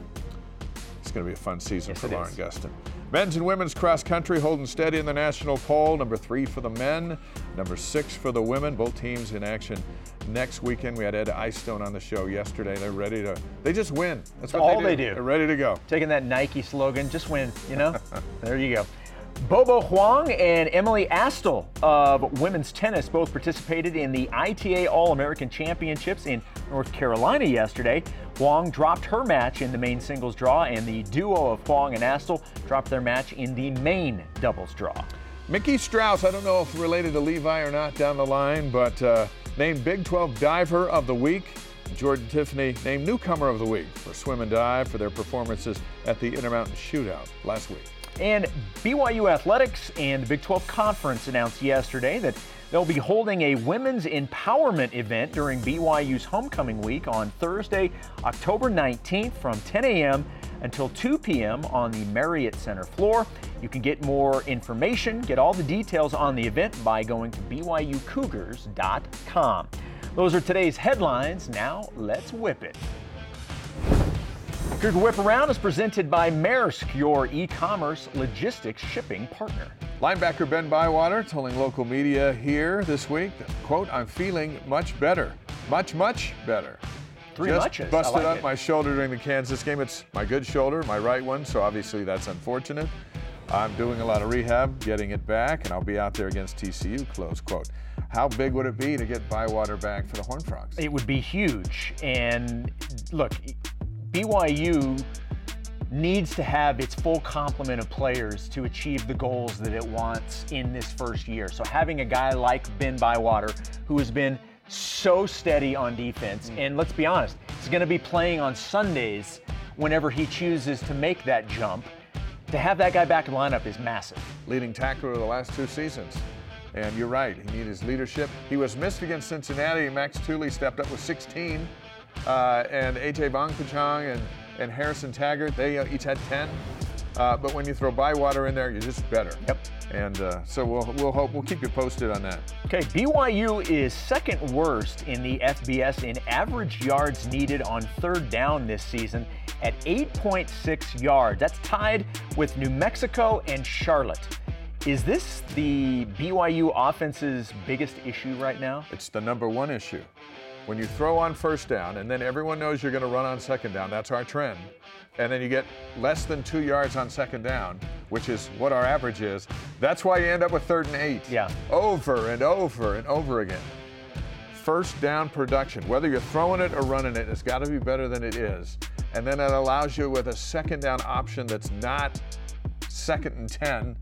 Speaker 2: It's going to be a fun season
Speaker 1: Yes,
Speaker 2: for Lauren
Speaker 1: is.
Speaker 2: Gustin. Men's and women's cross country holding steady in the national poll. Number three for the men, number six for the women. Both teams in action next weekend. We had Ed Eyestone on the show yesterday. They're ready to. They just win. That's what
Speaker 1: all
Speaker 2: they
Speaker 1: they
Speaker 2: do.
Speaker 1: do.
Speaker 2: They're ready to go.
Speaker 1: taking that Nike slogan, just win, you know? there you go. Bobo Huang and Emily Astle of women's tennis both participated in the ITA All American Championships in North Carolina yesterday. Huang dropped her match in the main singles draw, and the duo of Huang and Astle dropped their match in the main doubles draw.
Speaker 2: Mickey Strauss, I don't know if related to Levi or not down the line, but uh, named Big 12 Diver of the Week. Jordan Tiffany named Newcomer of the Week for swim and dive for their performances at the Intermountain Shootout last week.
Speaker 1: And BYU Athletics and the Big 12 Conference announced yesterday that they'll be holding a women's empowerment event during BYU's homecoming week on Thursday, October 19th from 10 a.m. until 2 p.m. on the Marriott Center floor. You can get more information, get all the details on the event by going to BYUCougars.com. Those are today's headlines. Now let's whip it. Cougar Whip Around is presented by Maersk, your e-commerce logistics shipping partner.
Speaker 2: Linebacker Ben Bywater telling local media here this week, quote, I'm feeling much better. Much, much better.
Speaker 1: Three
Speaker 2: Just
Speaker 1: muches. I
Speaker 2: busted
Speaker 1: like
Speaker 2: up
Speaker 1: it.
Speaker 2: my shoulder during the Kansas game. It's my good shoulder, my right one, so obviously that's unfortunate. I'm doing a lot of rehab, getting it back, and I'll be out there against TCU, close quote. How big would it be to get Bywater back for the Horned Frogs?
Speaker 1: It would be huge. And look, BYU needs to have its full complement of players to achieve the goals that it wants in this first year. So having a guy like Ben Bywater, who has been so steady on defense, mm. and let's be honest, he's going to be playing on Sundays whenever he chooses to make that jump. to have that guy back in the lineup is massive.
Speaker 2: Leading tackler of the last two seasons. And you're right, he needed his leadership. He was missed against Cincinnati. Max Tooley stepped up with 16. Uh, and AJ Vongphachanh and, and Harrison Taggart, they uh, each had 10. Uh, but when you throw Bywater in there, you're just better.
Speaker 1: Yep.
Speaker 2: And uh, so we'll, we'll hope we'll keep you posted on that.
Speaker 1: Okay, BYU is second worst in the FBS in average yards needed on third down this season at 8.6 yards. That's tied with New Mexico and Charlotte. Is this the BYU offense's biggest issue right now?
Speaker 2: It's the number one issue. When you throw on first down, and then everyone knows you're going to run on second down, that's our trend. And then you get less than two yards on second down, which is what our average is. That's why you end up with third and eight.
Speaker 1: Yeah.
Speaker 2: Over and over and over again. First down production, whether you're throwing it or running it, it's got to be better than it is. And then it allows you with a second down option that's not second and 10.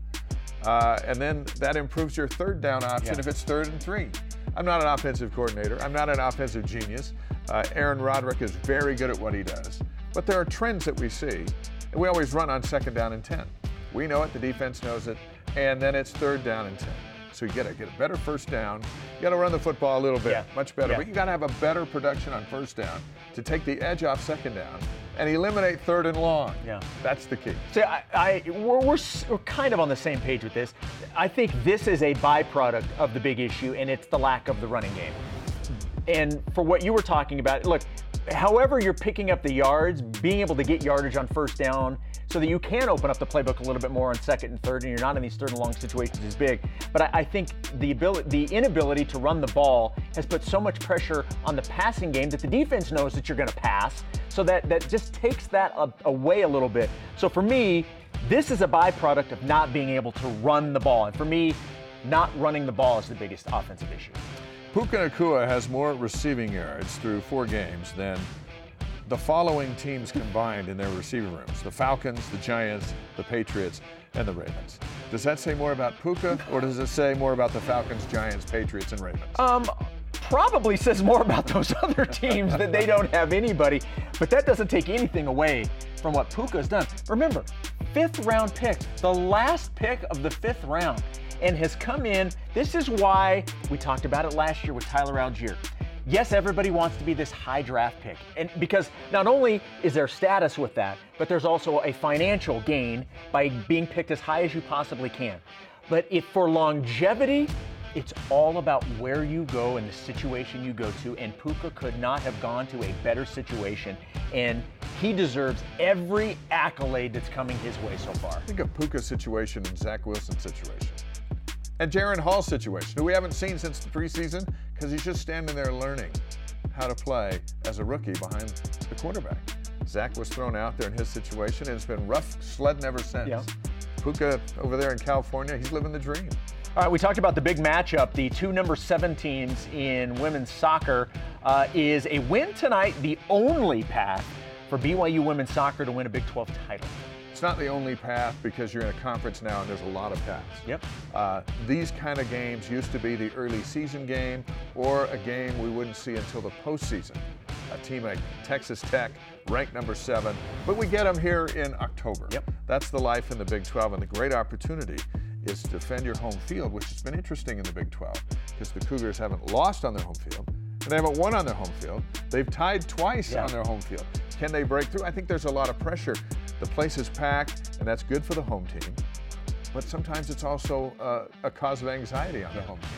Speaker 2: Uh, and then that improves your third down option
Speaker 1: Yeah.
Speaker 2: if it's third and three. I'm not an offensive coordinator. I'm not an offensive genius. Uh, Aaron Roderick is very good at what he does. But there are trends that we see, and we always run on second down and 10. We know it, the defense knows it, and then it's third down and 10. So you got to get a better first down. You got to run the football a little bit,
Speaker 1: Yeah.
Speaker 2: much better.
Speaker 1: Yeah.
Speaker 2: But you got to have a better production on first down to take the edge off second down and eliminate third and long.
Speaker 1: Yeah.
Speaker 2: That's the key.
Speaker 1: See, I, I we're, we're, we're kind of on the same page with this. I think this is a byproduct of the big issue, and it's the lack of the running game. And for what you were talking about, look, however you're picking up the yards, being able to get yardage on first down so that you can open up the playbook a little bit more on second and third, and you're not in these third and long situations is big. But I, I think the ability, the inability to run the ball has put so much pressure on the passing game that the defense knows that you're going to pass, so that that just takes that away a little bit. So for me, this is a byproduct of not being able to run the ball, and for me, not running the ball is the biggest offensive issue.
Speaker 2: Puka Nacua has more receiving yards through four games than the following teams combined in their receiving rooms the Falcons, the Giants, the Patriots, and the Ravens. Does that say more about Puka, or does it say more about the Falcons, Giants, Patriots, and Ravens?
Speaker 1: Um, probably says more about those other teams that they don't have anybody, but that doesn't take anything away from what Puka's done. Remember, fifth round pick, the last pick of the fifth round, and has come in. This is why we talked about it last year with Tyler Allgeier. Yes, everybody wants to be this high draft pick. And because not only is there status with that, but there's also a financial gain by being picked as high as you possibly can. But if for longevity, it's all about where you go and the situation you go to, and Puka could not have gone to a better situation, and he deserves every accolade that's coming his way so far.
Speaker 2: Think of Puka's situation and Zach Wilson's situation. And Jaren Hall's situation, who we haven't seen since the preseason because he's just standing there learning how to play as a rookie behind the quarterback. Zach was thrown out there in his situation, and it's been rough sledding ever since.
Speaker 1: Yeah.
Speaker 2: Puka over there in California, he's living the dream.
Speaker 1: All right, we talked about the big matchup. The two number seven teams in women's soccer uh, is a win tonight the only path for BYU women's soccer to win a Big 12 title.
Speaker 2: It's not the only path because you're in a conference now and there's a lot of paths.
Speaker 1: Yep.
Speaker 2: Uh, these kind of games used to be the early season game or a game we wouldn't see until the postseason. A team like Texas Tech, ranked number seven, but we get them here in October.
Speaker 1: Yep.
Speaker 2: That's the life in the Big 12, and the great opportunity is to defend your home field, which has been interesting in the Big 12 because the Cougars haven't lost on their home field they haven't won on their home field. They've tied twice
Speaker 1: Yeah.
Speaker 2: on their home field. Can they break through? I think there's a lot of pressure. The place is packed, and that's good for the home team. But sometimes it's also uh, a cause of anxiety on the home team.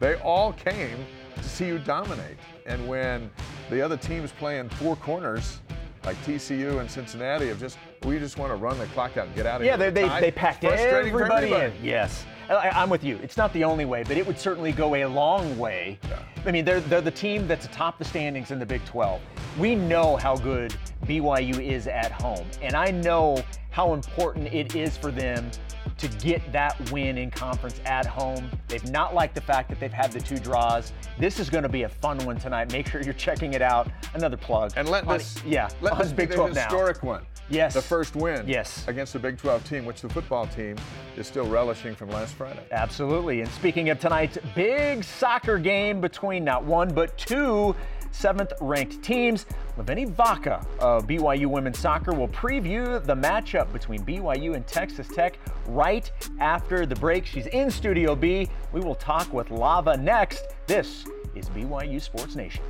Speaker 2: They all came to see you dominate. And when the other team's playing four corners, like TCU and Cincinnati, have just, we just want to run the clock out and get out of
Speaker 1: Yeah,
Speaker 2: here.
Speaker 1: they, they, they packed
Speaker 2: for
Speaker 1: everybody in. Yes. I, I'm with you. It's not the only way, but it would certainly go a long way. I mean, they're, they're the team that's atop the standings in the Big 12. We know how good BYU is at home, and I know how important it is for them to get that win in conference at home. They've not liked the fact that they've had the two draws. This is going to be a fun one tonight. Make sure you're checking it out. Another plug.
Speaker 2: And let
Speaker 1: on-
Speaker 2: this,
Speaker 1: yeah,
Speaker 2: let this be
Speaker 1: Big
Speaker 2: the
Speaker 1: 12 now.
Speaker 2: historic one.
Speaker 1: Yes.
Speaker 2: The first win.
Speaker 1: Yes.
Speaker 2: Against the Big 12 team, which the football team is still relishing from last Friday.
Speaker 1: Absolutely. And speaking of tonight's big soccer game between not one but two seventh ranked teams, Laveni Vaka uh, of BYU women's soccer will preview the matchup between BYU and Texas Tech right after the break. She's in Studio B. We will talk with Lava next. This is BYU Sports Nation.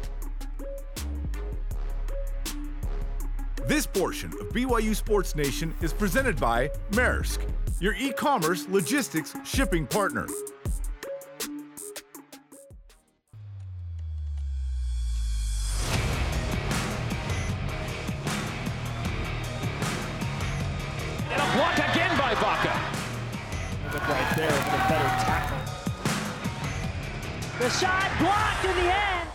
Speaker 5: This portion of BYU Sports Nation is presented by Maersk, your e commerce logistics shipping partner.
Speaker 6: The shot blocked in the end.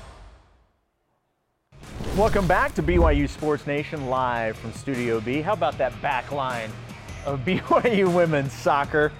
Speaker 1: Welcome back to BYU Sports Nation live from Studio B. How about that back line of BYU women's soccer?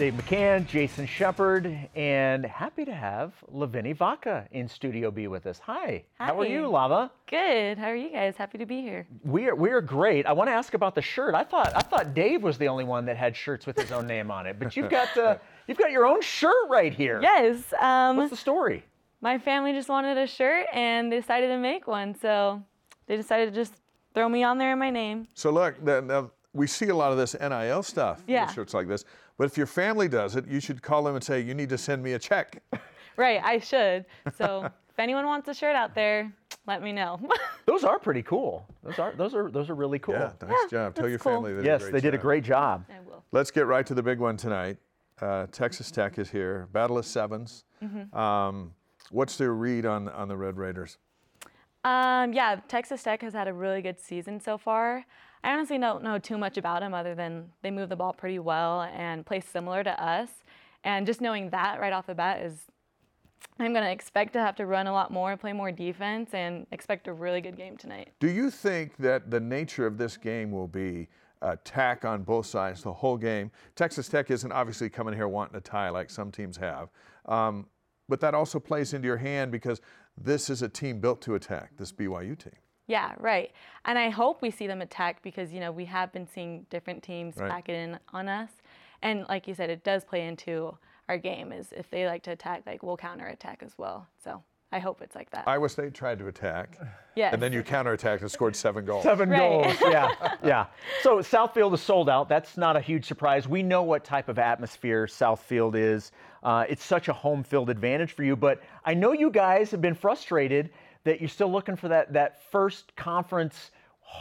Speaker 1: Dave McCann, Jason Shepard, and happy to have Laveni Vaka in Studio B with us. Hi. How are you, Lava?
Speaker 7: Good. How are you guys? Happy to be here.
Speaker 1: We are we are great. I want to ask about the shirt. I thought I thought Dave was the only one that had shirts with his own name on it, but you've got uh, you've got your own shirt right here.
Speaker 7: Yes. Um,
Speaker 1: What's the story?
Speaker 7: my family just wanted a shirt and they decided to make one, so they decided to just throw me on there in my name.
Speaker 2: So look, the, now, we see a lot of this NIL stuff. with
Speaker 7: Yeah.
Speaker 2: Shirts like this. But if your family does it, you should call them and say, you need to send me a check.
Speaker 7: Right. I should. So if anyone wants a shirt out there, let me know.
Speaker 1: Those are pretty cool. Those are those are those are really cool.
Speaker 2: Yeah, nice job. Tell your
Speaker 7: cool.
Speaker 2: family they
Speaker 1: Yes,
Speaker 2: did a great
Speaker 1: they did a great job.
Speaker 7: I will.
Speaker 2: Let's get right to the big one tonight. Uh, Texas Tech is here. Battle of 7s
Speaker 7: Mm-hmm.
Speaker 2: Um, what's their read on on the Red Raiders?
Speaker 7: Um, yeah, Texas Tech has had a really good season so far. I honestly don't know too much about them other than they move the ball pretty well and play similar to us. And just knowing that right off the bat is, I'm going to expect to have to run a lot more, play more defense, and expect a really good game tonight.
Speaker 2: Do you think that the nature of this game will be attack on both sides the whole game? Texas Tech isn't obviously coming here wanting a tie like some teams have, um, but that also plays into your hand because this is a team built to attack. This BYU team.
Speaker 7: Yeah, right. And I hope we see them attack because, you know, we have been seeing different teams
Speaker 2: Right.
Speaker 7: pack it in on us. And like you said, it does play into our game is if they like to attack, like we'll counter attack as well. So I hope it's like that.
Speaker 2: Iowa State tried to attack,
Speaker 7: yes.
Speaker 2: and then you counterattacked and scored seven goals.
Speaker 1: Seven
Speaker 7: Right.
Speaker 1: goals. Yeah, yeah. So Southfield is sold out. That's not a huge surprise. We know what type of atmosphere Southfield is. Uh, it's such a home field advantage for you. But I know you guys have been frustrated that you're still looking for that that first conference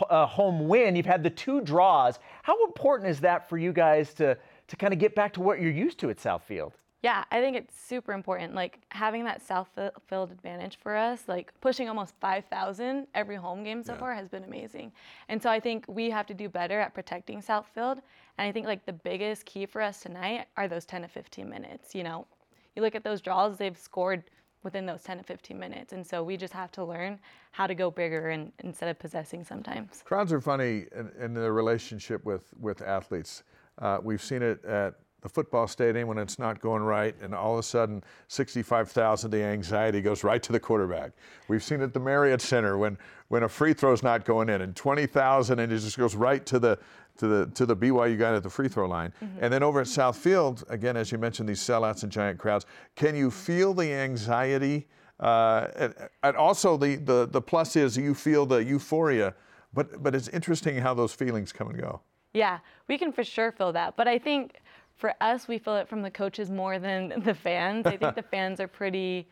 Speaker 1: uh, home win. You've had the two draws. How important is that for you guys to to kind of get back to what you're used to at Southfield?
Speaker 7: Yeah, I think it's super important. Like having that south fi- field advantage for us, like pushing almost 5,000 every home game so far has been amazing. And so I think we have to do better at protecting Southfield. And I think like the biggest key for us tonight are those 10 to 15 minutes. You know, you look at those draws, they've scored within those 10 to 15 minutes. And so we just have to learn how to go bigger and instead of possessing sometimes.
Speaker 2: Crowds are funny in, in their relationship with, with athletes. Uh, we've seen it at the football stadium when it's not going right, and all of a sudden, 65,000, the anxiety goes right to the quarterback. We've seen it at the Marriott Center when, when a free throw's not going in, and 20,000, and it just goes right to the to the to the BYU guy at the free throw line. And then over at South Field, again, as you mentioned, these sellouts and giant crowds. Can you feel the anxiety? Uh, and, and also the, the the plus is you feel the euphoria, but but it's interesting how those feelings come and go.
Speaker 7: Yeah, we can for sure feel that. But I think for us, we feel it from the coaches more than the fans. I think the fans are pretty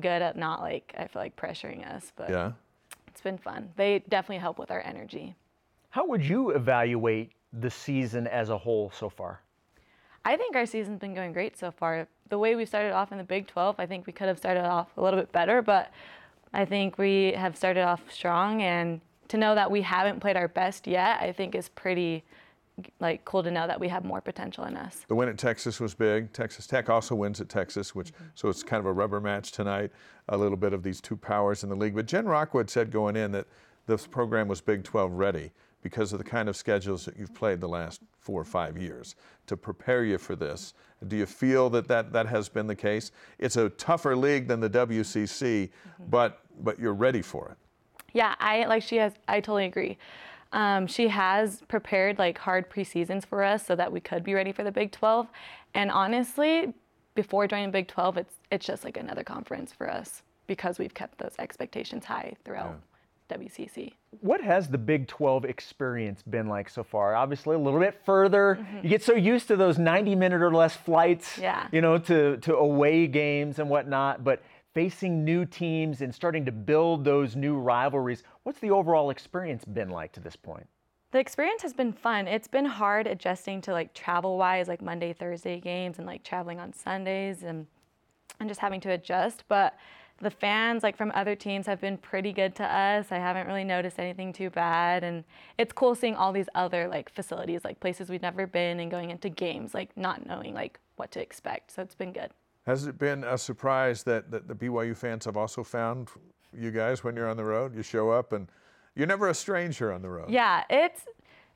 Speaker 7: good at not like, I feel like pressuring us, but
Speaker 2: Yeah.
Speaker 7: it's been fun. They definitely help with our energy.
Speaker 1: How would you evaluate the season as a whole so far?
Speaker 7: I think our season's been going great so far. The way we started off in the Big 12, I think we could have started off a little bit better, but I think we have started off strong. And to know that we haven't played our best yet, I think is pretty like cool to know that we have more potential in us.
Speaker 2: The win at Texas was big. Texas Tech also wins at Texas, which mm-hmm. so it's kind of a rubber match tonight. A little bit of these two powers in the league. But Jen Rockwood said going in that this program was Big 12 ready because of the kind of schedules that you've played the last four or five years to prepare you for this. Do you feel that that, that has been the case? It's a tougher league than the WCC, mm-hmm. but but you're ready for it.
Speaker 7: Yeah, I like she has. I totally agree. Um, she has prepared like hard preseasons for us so that we could be ready for the Big 12. And honestly, before joining Big 12, it's it's just like another conference for us because we've kept those expectations high throughout WCC.
Speaker 1: What has the Big 12 experience been like so far? Obviously, a little bit further. You get so used to those 90 minute or less flights,
Speaker 7: Yeah.
Speaker 1: you know, to, to away games and whatnot. But facing new teams and starting to build those new rivalries, what's the overall experience been like to this point?
Speaker 7: The experience has been fun. It's been hard adjusting to like travel wise, like Monday, Thursday games and like traveling on Sundays and and just having to adjust. But the fans like from other teams have been pretty good to us. I haven't really noticed anything too bad and it's cool seeing all these other like facilities, like places we've never been and going into games like not knowing like what to expect. So it's been good.
Speaker 2: Has it been a surprise that, that the BYU fans have also found you guys when you're on the road? You show up and you're never a stranger on the road.
Speaker 7: Yeah, it's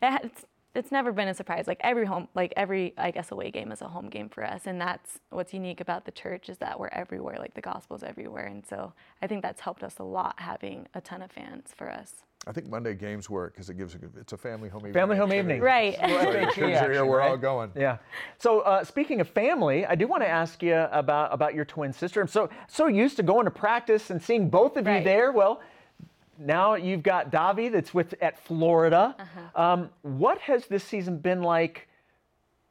Speaker 7: it's it's never been a surprise. Like every home, like every I guess away game is a home game for us, and that's what's unique about the church is that we're everywhere. Like the gospel's everywhere, and so I think that's helped us a lot having a ton of fans for us.
Speaker 2: I think Monday games work because it gives a, it's a family home evening.
Speaker 1: Family home evening.
Speaker 7: Right.
Speaker 2: So kids are here, we're all
Speaker 1: right?
Speaker 2: going.
Speaker 1: Yeah. So uh, speaking of family, I do want to ask you about about your twin sister. I'm so so used to going to practice and seeing both of you there. Well, now you've got Davi that's with at Florida.
Speaker 7: Uh-huh.
Speaker 1: Um, what has this season been like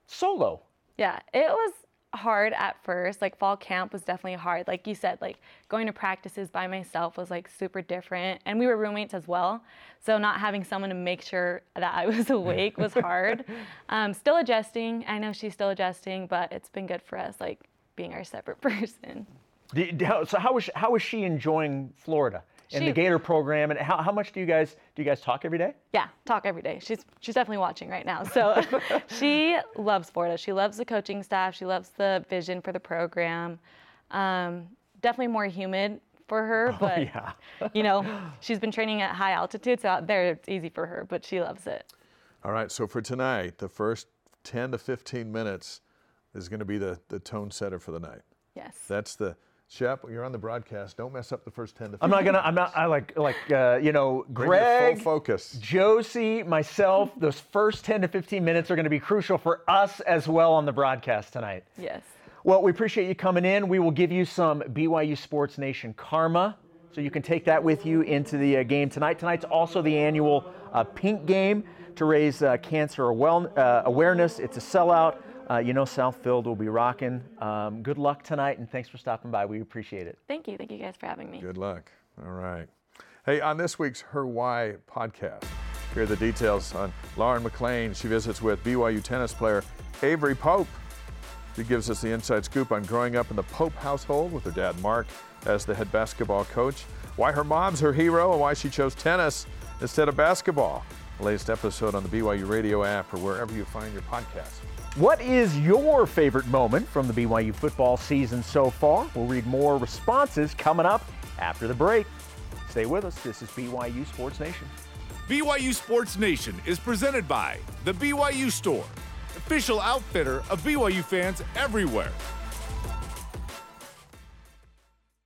Speaker 1: solo?
Speaker 7: Yeah, it was hard at first. Like fall camp was definitely hard. Like you said, like going to practices by myself was like super different. And we were roommates as well. So not having someone to make sure that I was awake was hard. um, still adjusting. I know she's still adjusting, but it's been good for us, like being our separate person.
Speaker 1: Do you- how- So how she, how is she enjoying Florida and the Gator program? And how, how much do you guys do you guys talk every day?
Speaker 7: Yeah, talk every day. She's she's definitely watching right now. So she loves Florida. She loves the coaching staff. She loves the vision for the program. Um, definitely more humid for her, but
Speaker 1: yeah.
Speaker 7: you know, she's been training at high altitude, so out there it's easy for her, but she loves it.
Speaker 2: All right, so for tonight, the first 10 to 15 minutes is going to be the, the tone setter for the night.
Speaker 7: Yes.
Speaker 2: That's the, Shep, you're on the broadcast. Don't mess up the first 10 to 15
Speaker 1: I'm not gonna. I'm not. I like like uh, you know
Speaker 2: Bring your
Speaker 1: Greg.
Speaker 2: full focus.
Speaker 1: Josie, myself, those first 10 to 15 minutes are going to be crucial for us as well on the broadcast tonight.
Speaker 7: yes.
Speaker 1: Well, we appreciate you coming in. We will give you some BYU Sports Nation karma, so you can take that with you into the uh, game tonight. Tonight's also the annual uh, Pink Game to raise uh, cancer awel- uh, awareness. It's a sellout. Uh, you know, Southfield will be rocking. Um, good luck tonight, and thanks for stopping by. We appreciate it.
Speaker 7: Thank you. Thank you guys for having me.
Speaker 2: Good luck. All right. Hey, on this week's Her Why podcast, here are the details on Lauren McLean. She visits with BYU tennis player Avery Pope. She gives us the inside scoop on growing up in the Pope household with her dad Mark as the head basketball coach, why her mom's her hero, and why she chose tennis instead of basketball. The latest episode on the BYU radio app or wherever you find your podcasts.
Speaker 1: What is your favorite moment from the BYU football season so far? We'll read more responses coming up after the break. Stay with us. This is BYU Sports Nation.
Speaker 5: BYU Sports Nation is presented by The BYU Store, official outfitter of BYU fans everywhere.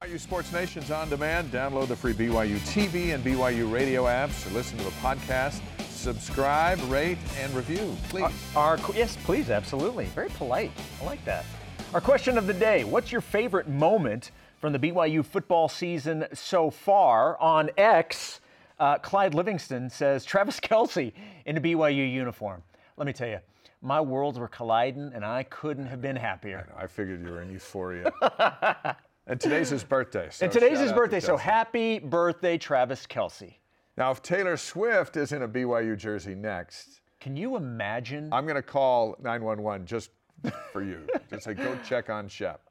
Speaker 2: BYU Sports Nation's on demand. Download the free BYU TV and BYU radio apps or listen to the podcast. Subscribe, rate, and review, please.
Speaker 1: Our yes, please, absolutely. Very polite. I like that. Our question of the day: What's your favorite moment from the BYU football season so far? On X, uh, Clyde Livingston says Travis Kelsey in a BYU uniform. Let me tell you, my worlds were colliding, and I couldn't have been happier.
Speaker 2: I figured you were in euphoria. and today's his birthday. So
Speaker 1: And today's his
Speaker 2: out to
Speaker 1: birthday, so happy birthday, Travis Kelce.
Speaker 2: Now, if Taylor Swift is in a BYU jersey next,
Speaker 1: Can you imagine?
Speaker 2: I'm going to call 911 just for you. just say, go check on Shep.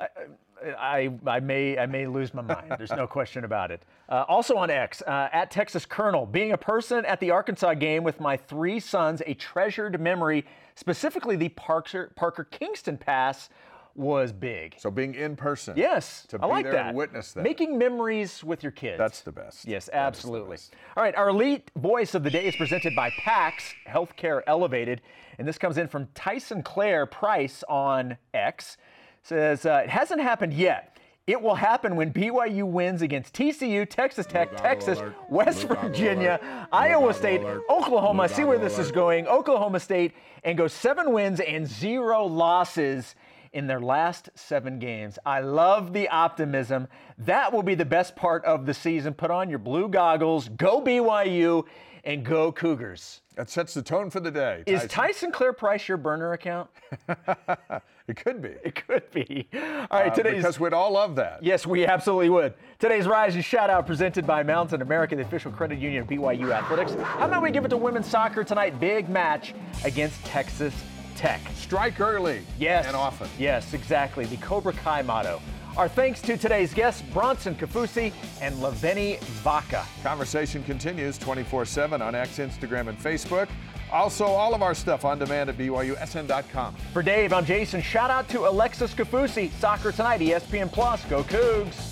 Speaker 1: I, I may I may lose my mind. There's no question about it. Uh, also on X, uh, at Texas Colonel, being a person at the Arkansas game with my three sons, a treasured memory, specifically the Parker, Parker Kingston pass was big.
Speaker 2: So being in person.
Speaker 1: Yes,
Speaker 2: To
Speaker 1: I
Speaker 2: be
Speaker 1: like
Speaker 2: there
Speaker 1: that.
Speaker 2: and witness that.
Speaker 1: Making memories with your kids.
Speaker 2: That's the best.
Speaker 1: Yes,
Speaker 2: That is
Speaker 1: absolutely.
Speaker 2: best.
Speaker 1: All right, our elite voice of the day is presented by PAX Healthcare Elevated, and this comes in from Tyson Claire Price on X. Says uh, it hasn't happened yet. It will happen when BYU wins against TCU, Texas Tech, Texas,
Speaker 2: alert.
Speaker 1: West
Speaker 2: Blue
Speaker 1: Virginia,
Speaker 2: alert.
Speaker 1: Iowa
Speaker 2: Blue
Speaker 1: State,
Speaker 2: goggle alert.
Speaker 1: Oklahoma. See where
Speaker 2: goggle
Speaker 1: this is going. Oklahoma State and go seven wins and zero losses in their last seven games. I love the optimism. That will be the best part of the season. Put on your blue goggles, go BYU, and go Cougars.
Speaker 2: That sets the tone for the day.
Speaker 1: Is Tyson Clear Price your burner account?
Speaker 2: It could be.
Speaker 1: It could be. All right,
Speaker 2: Uh,
Speaker 1: today's.
Speaker 2: because we'd all love that.
Speaker 1: Yes, we absolutely would. Today's Rise and Shout Out presented by Mountain America, the official credit union of BYU Athletics. How about we give it to women's soccer tonight? Big match against Texas Tech.
Speaker 2: Strike early.
Speaker 1: Yes.
Speaker 2: And often.
Speaker 1: Yes, exactly. The Cobra Kai motto. Our thanks to today's guests, Bronson Kaufusi and Laveni Vaka.
Speaker 2: Conversation continues 24 7 on X, Instagram, and Facebook. Also, all of our stuff on demand at BYUSN.com.
Speaker 1: For Dave, I'm Jason. Shout out to Alexis Kaufusi. Soccer tonight, ESPN Plus. Go Cougs.